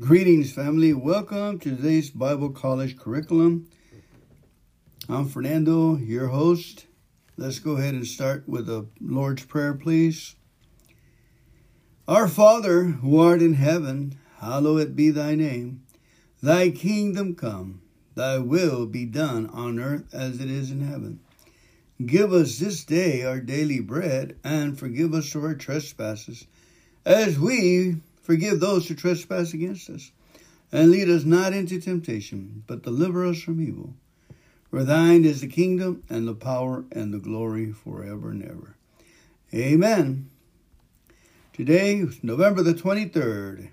Greetings, family. Welcome to today's Bible College curriculum. I'm Fernando, your host. Let's go ahead and start with the Lord's Prayer, please. Our Father, who art in heaven, hallowed be thy name. Thy kingdom come, thy will be done on earth as it is in heaven. Give us this day our daily bread, and forgive us our trespasses, as we Forgive those who trespass against us. And lead us not into temptation, but deliver us from evil. For thine is the kingdom and the power and the glory forever and ever. Amen. Today, November the 23rd.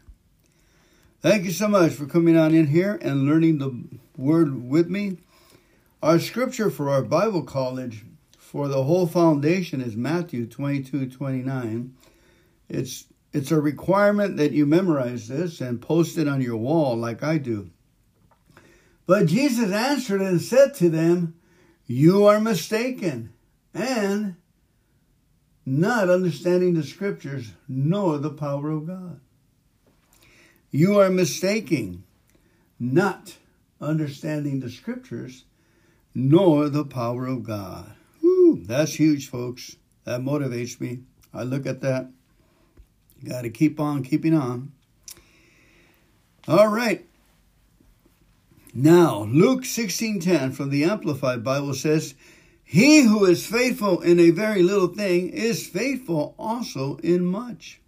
Thank you so much for coming on in here and learning the word with me. Our scripture for our Bible college for the whole foundation is Matthew 22 29. It's it's a requirement that you memorize this and post it on your wall like I do. But Jesus answered and said to them, You are mistaken, and not understanding the scriptures nor the power of God. You are mistaking, not understanding the scriptures nor the power of God. Whew, that's huge, folks. That motivates me. I look at that Got to keep on keeping on. All right. Now, Luke 16:10 from the Amplified Bible says, "He who is faithful in a very little thing is faithful also in much."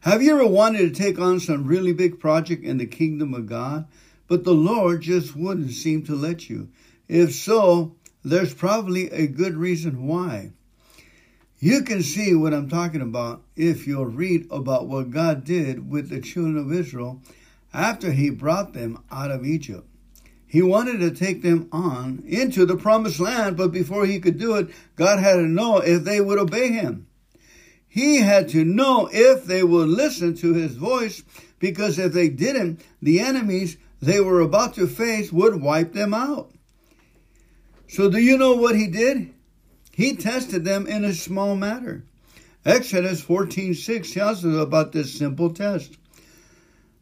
Have you ever wanted to take on some really big project in the kingdom of God, but the Lord just wouldn't seem to let you? If so, there's probably a good reason why. You can see what I'm talking about if you'll read about what God did with the children of Israel after he brought them out of Egypt. He wanted to take them on into the promised land, but before he could do it, God had to know if they would obey him. He had to know if they would listen to his voice, because if they didn't, the enemies they were about to face would wipe them out. So, do you know what he did? He tested them in a small matter. Exodus 14:6 tells us about this simple test.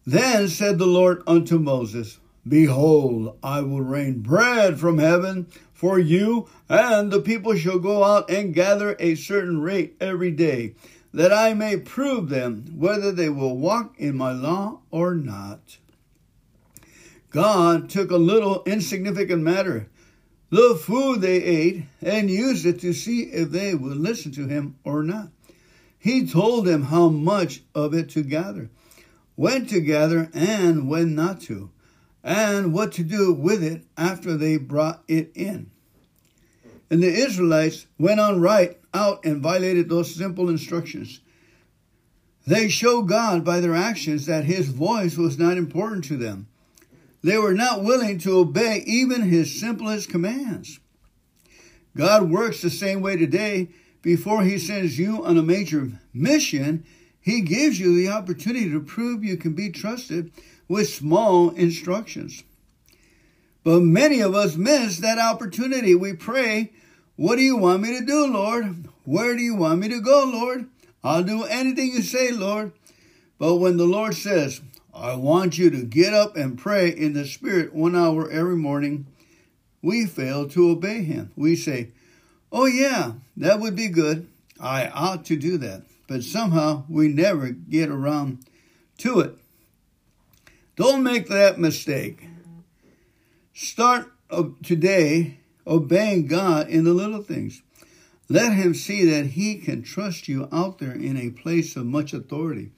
Then said the Lord unto Moses, Behold, I will rain bread from heaven for you, and the people shall go out and gather a certain rate every day, that I may prove them whether they will walk in my law or not. God took a little insignificant matter the food they ate and used it to see if they would listen to him or not. He told them how much of it to gather, when to gather and when not to, and what to do with it after they brought it in. And the Israelites went on right out and violated those simple instructions. They showed God by their actions that his voice was not important to them. They were not willing to obey even his simplest commands. God works the same way today. Before he sends you on a major mission, he gives you the opportunity to prove you can be trusted with small instructions. But many of us miss that opportunity. We pray, What do you want me to do, Lord? Where do you want me to go, Lord? I'll do anything you say, Lord. But when the Lord says, I want you to get up and pray in the Spirit one hour every morning. We fail to obey Him. We say, Oh, yeah, that would be good. I ought to do that. But somehow we never get around to it. Don't make that mistake. Start today obeying God in the little things. Let Him see that He can trust you out there in a place of much authority.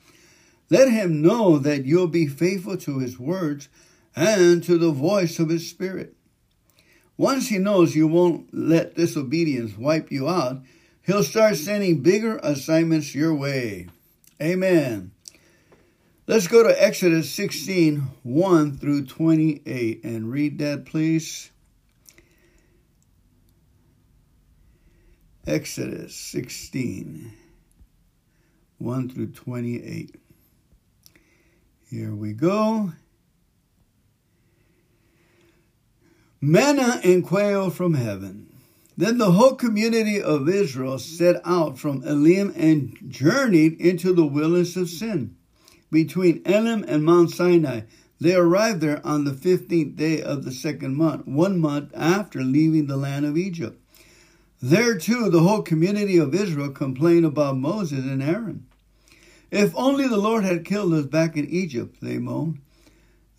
Let him know that you'll be faithful to his words and to the voice of his spirit. Once he knows you won't let disobedience wipe you out, he'll start sending bigger assignments your way. Amen. Let's go to Exodus 16 1 through 28 and read that, please. Exodus 16 1 through 28. Here we go. Manna and quail from heaven. Then the whole community of Israel set out from Elim and journeyed into the wilderness of Sin. between Elim and Mount Sinai. They arrived there on the 15th day of the second month, one month after leaving the land of Egypt. There too, the whole community of Israel complained about Moses and Aaron. If only the Lord had killed us back in Egypt, they moaned.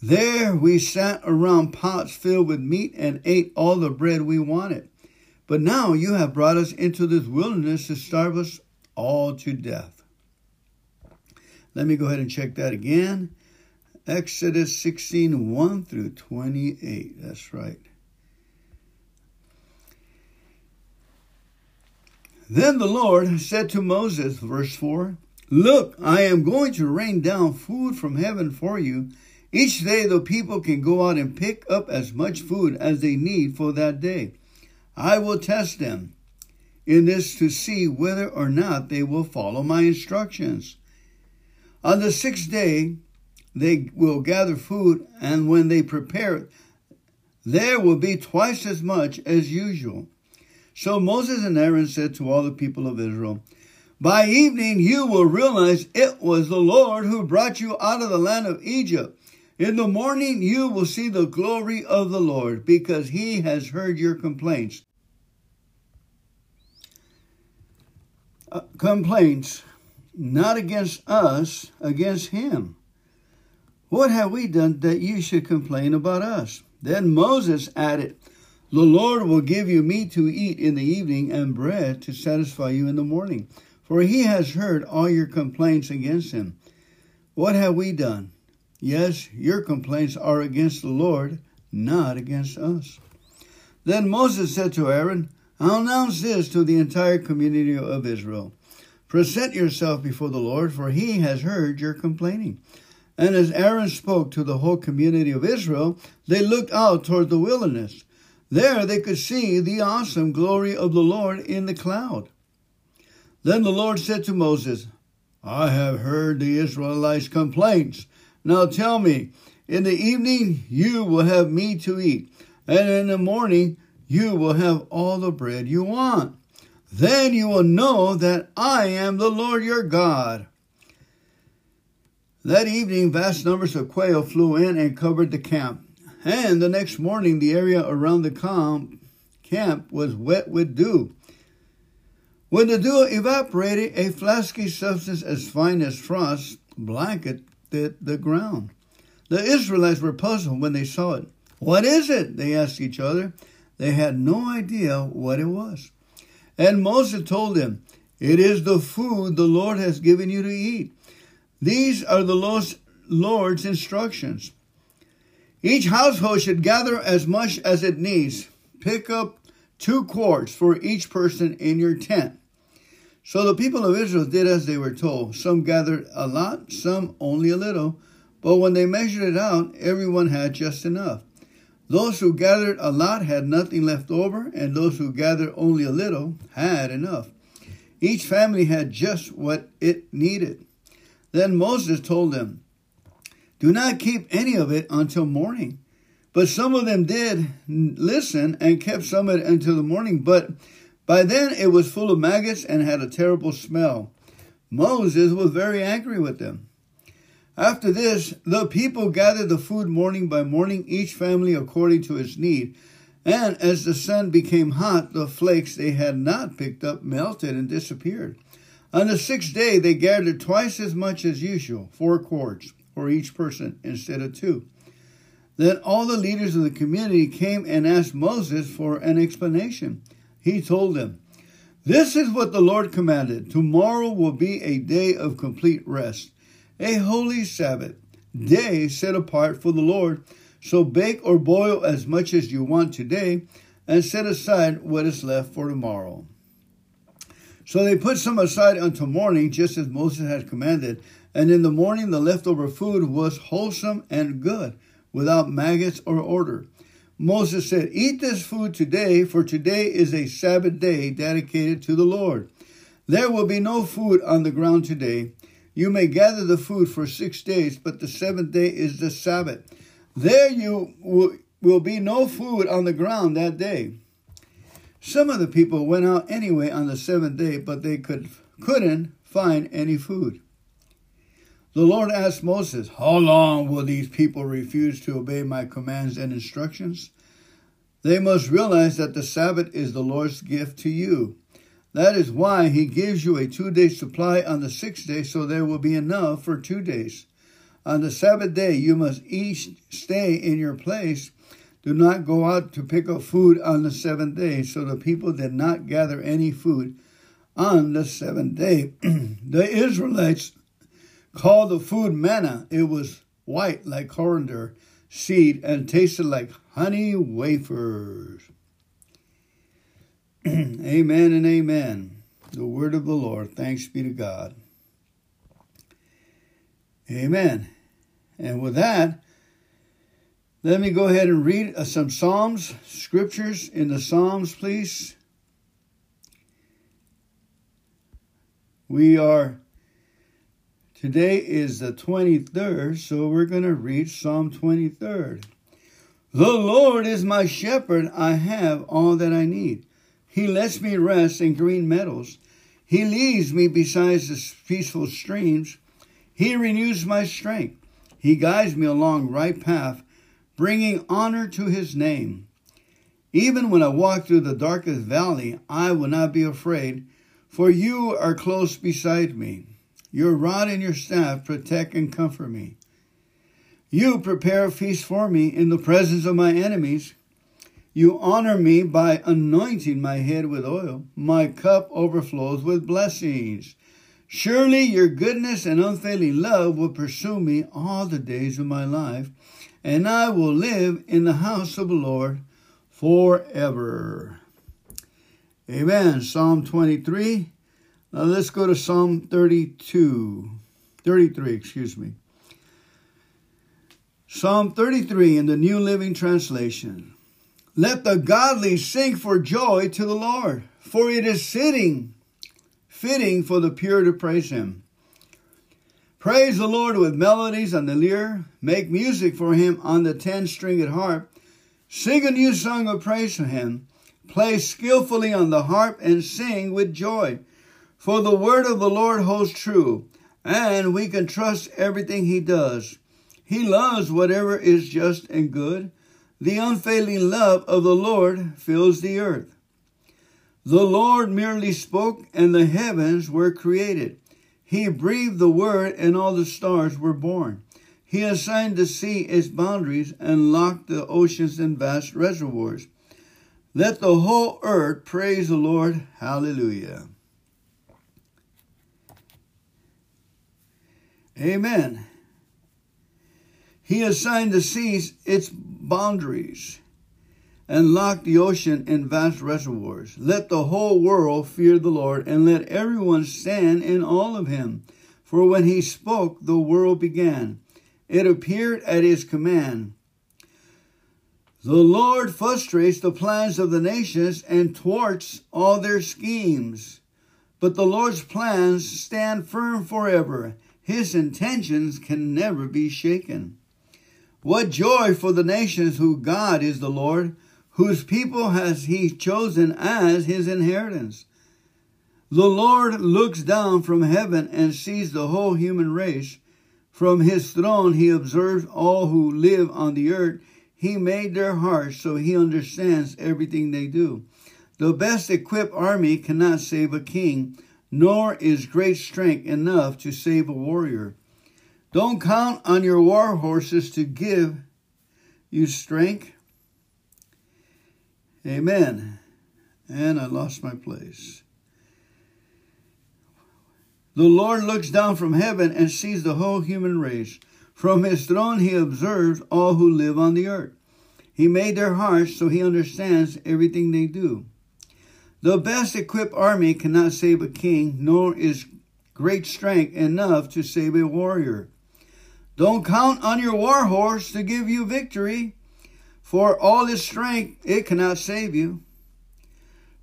There we sat around pots filled with meat and ate all the bread we wanted. But now you have brought us into this wilderness to starve us all to death. Let me go ahead and check that again. Exodus 16 1 through 28. That's right. Then the Lord said to Moses, verse 4 Look, I am going to rain down food from heaven for you. Each day the people can go out and pick up as much food as they need for that day. I will test them in this to see whether or not they will follow my instructions. On the sixth day, they will gather food, and when they prepare it, there will be twice as much as usual. So Moses and Aaron said to all the people of Israel, By evening you will realize it was the Lord who brought you out of the land of Egypt. In the morning you will see the glory of the Lord, because he has heard your complaints. Uh, complaints, not against us, against him. What have we done that you should complain about us? Then Moses added, The Lord will give you meat to eat in the evening and bread to satisfy you in the morning, for he has heard all your complaints against him. What have we done? Yes, your complaints are against the Lord, not against us. Then Moses said to Aaron, I'll announce this to the entire community of Israel. Present yourself before the Lord, for he has heard your complaining. And as Aaron spoke to the whole community of Israel, they looked out toward the wilderness. There they could see the awesome glory of the Lord in the cloud. Then the Lord said to Moses, I have heard the Israelites' complaints. Now tell me, in the evening you will have meat to eat, and in the morning you will have all the bread you want. Then you will know that I am the Lord your God. That evening, vast numbers of quail flew in and covered the camp. And the next morning, the area around the camp was wet with dew. When the dew evaporated, a flasky substance as fine as frost blanketed the ground. The Israelites were puzzled when they saw it. What is it? They asked each other. They had no idea what it was. And Moses told them, It is the food the Lord has given you to eat. These are the Lord's instructions. Each household should gather as much as it needs. Pick up two quarts for each person in your tent. So the people of Israel did as they were told. Some gathered a lot, some only a little. But when they measured it out, everyone had just enough. Those who gathered a lot had nothing left over, and those who gathered only a little had enough. Each family had just what it needed. Then Moses told them, Do not keep any of it until morning. But some of them did listen and kept some of it until the morning. But by then it was full of maggots and had a terrible smell. Moses was very angry with them. After this, the people gathered the food morning by morning, each family according to its need. And as the sun became hot, the flakes they had not picked up melted and disappeared. On the sixth day, they gathered twice as much as usual, four quarts for each person instead of two. Then all the leaders of the community came and asked Moses for an explanation. He told them, This is what the Lord commanded. Tomorrow will be a day of complete rest, a holy Sabbath, day set apart for the Lord. So bake or boil as much as you want today, and set aside what is left for tomorrow. So they put some aside until morning, just as Moses had commanded. And in the morning, the leftover food was wholesome and good, without maggots or odor. Moses said, Eat this food today, for today is a Sabbath day dedicated to the Lord. There will be no food on the ground today. You may gather the food for six days, but the seventh day is the Sabbath. There you will, will be no food on the ground that day. Some of the people went out anyway on the seventh day, but they could, couldn't find any food. The Lord asked Moses, How long will these people refuse to obey my commands and instructions? They must realize that the Sabbath is the Lord's gift to you. That is why he gives you a two day supply on the sixth day, so there will be enough for two days. On the Sabbath day, you must each stay in your place. Do not go out to pick up food on the seventh day. So the people did not gather any food on the seventh day. the Israelites called the food manna. It was white like coriander seed and tasted like honey wafers. amen and amen. The word of the Lord. Thanks be to God. Amen. And with that, let me go ahead and read uh, some Psalms, scriptures in the Psalms, please. We are Today is the 23rd, so we're going to read Psalm 23rd. The Lord is my shepherd, I have all that I need. He lets me rest in green meadows. He leads me beside the peaceful streams. He renews my strength. He guides me along right path, bringing honor to his name. Even when I walk through the darkest valley, I will not be afraid, for you are close beside me. Your rod and your staff protect and comfort me. You prepare a feast for me in the presence of my enemies. You honor me by anointing my head with oil. My cup overflows with blessings. Surely your goodness and unfailing love will pursue me all the days of my life, and I will live in the house of the Lord forever. Amen. Psalm 23 now let's go to Psalm 32, 33, excuse me. Psalm 33 in the New Living Translation. Let the godly sing for joy to the Lord, for it is sitting, fitting for the pure to praise him. Praise the Lord with melodies on the lyre, make music for him on the ten stringed harp, sing a new song of praise to him, play skillfully on the harp, and sing with joy. For the word of the Lord holds true, and we can trust everything he does. He loves whatever is just and good. The unfailing love of the Lord fills the earth. The Lord merely spoke, and the heavens were created. He breathed the word, and all the stars were born. He assigned the sea its boundaries and locked the oceans in vast reservoirs. Let the whole earth praise the Lord. Hallelujah. Amen. He assigned the seas its boundaries and locked the ocean in vast reservoirs. Let the whole world fear the Lord and let everyone stand in awe of him. For when he spoke, the world began. It appeared at his command. The Lord frustrates the plans of the nations and thwarts all their schemes. But the Lord's plans stand firm forever his intentions can never be shaken. What joy for the nations who God is the Lord, whose people has he chosen as his inheritance. The Lord looks down from heaven and sees the whole human race. From his throne he observes all who live on the earth. He made their hearts so he understands everything they do. The best equipped army cannot save a king, nor is great strength enough to save a warrior. Don't count on your war horses to give you strength. Amen. And I lost my place. The Lord looks down from heaven and sees the whole human race. From his throne he observes all who live on the earth. He made their hearts so he understands everything they do. The best equipped army cannot save a king, nor is great strength enough to save a warrior. Don't count on your war horse to give you victory, for all its strength it cannot save you.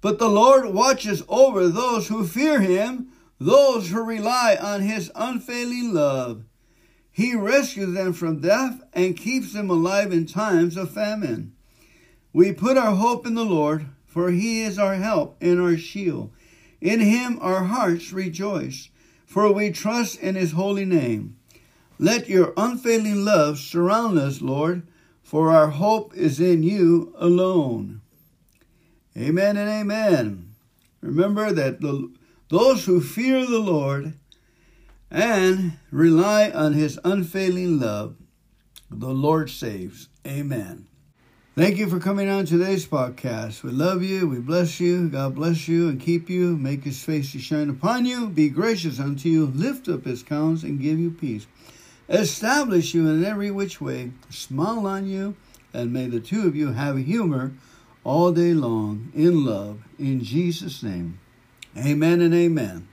But the Lord watches over those who fear him, those who rely on his unfailing love. He rescues them from death and keeps them alive in times of famine. We put our hope in the Lord for he is our help and our shield. In him our hearts rejoice, for we trust in his holy name. Let your unfailing love surround us, Lord, for our hope is in you alone. Amen and amen. Remember that the, those who fear the Lord and rely on his unfailing love, the Lord saves. Amen. Thank you for coming on today's podcast. We love you. We bless you. God bless you and keep you. Make his face to shine upon you. Be gracious unto you. Lift up his countenance and give you peace. Establish you in every which way. Smile on you. And may the two of you have humor all day long in love. In Jesus' name. Amen and amen.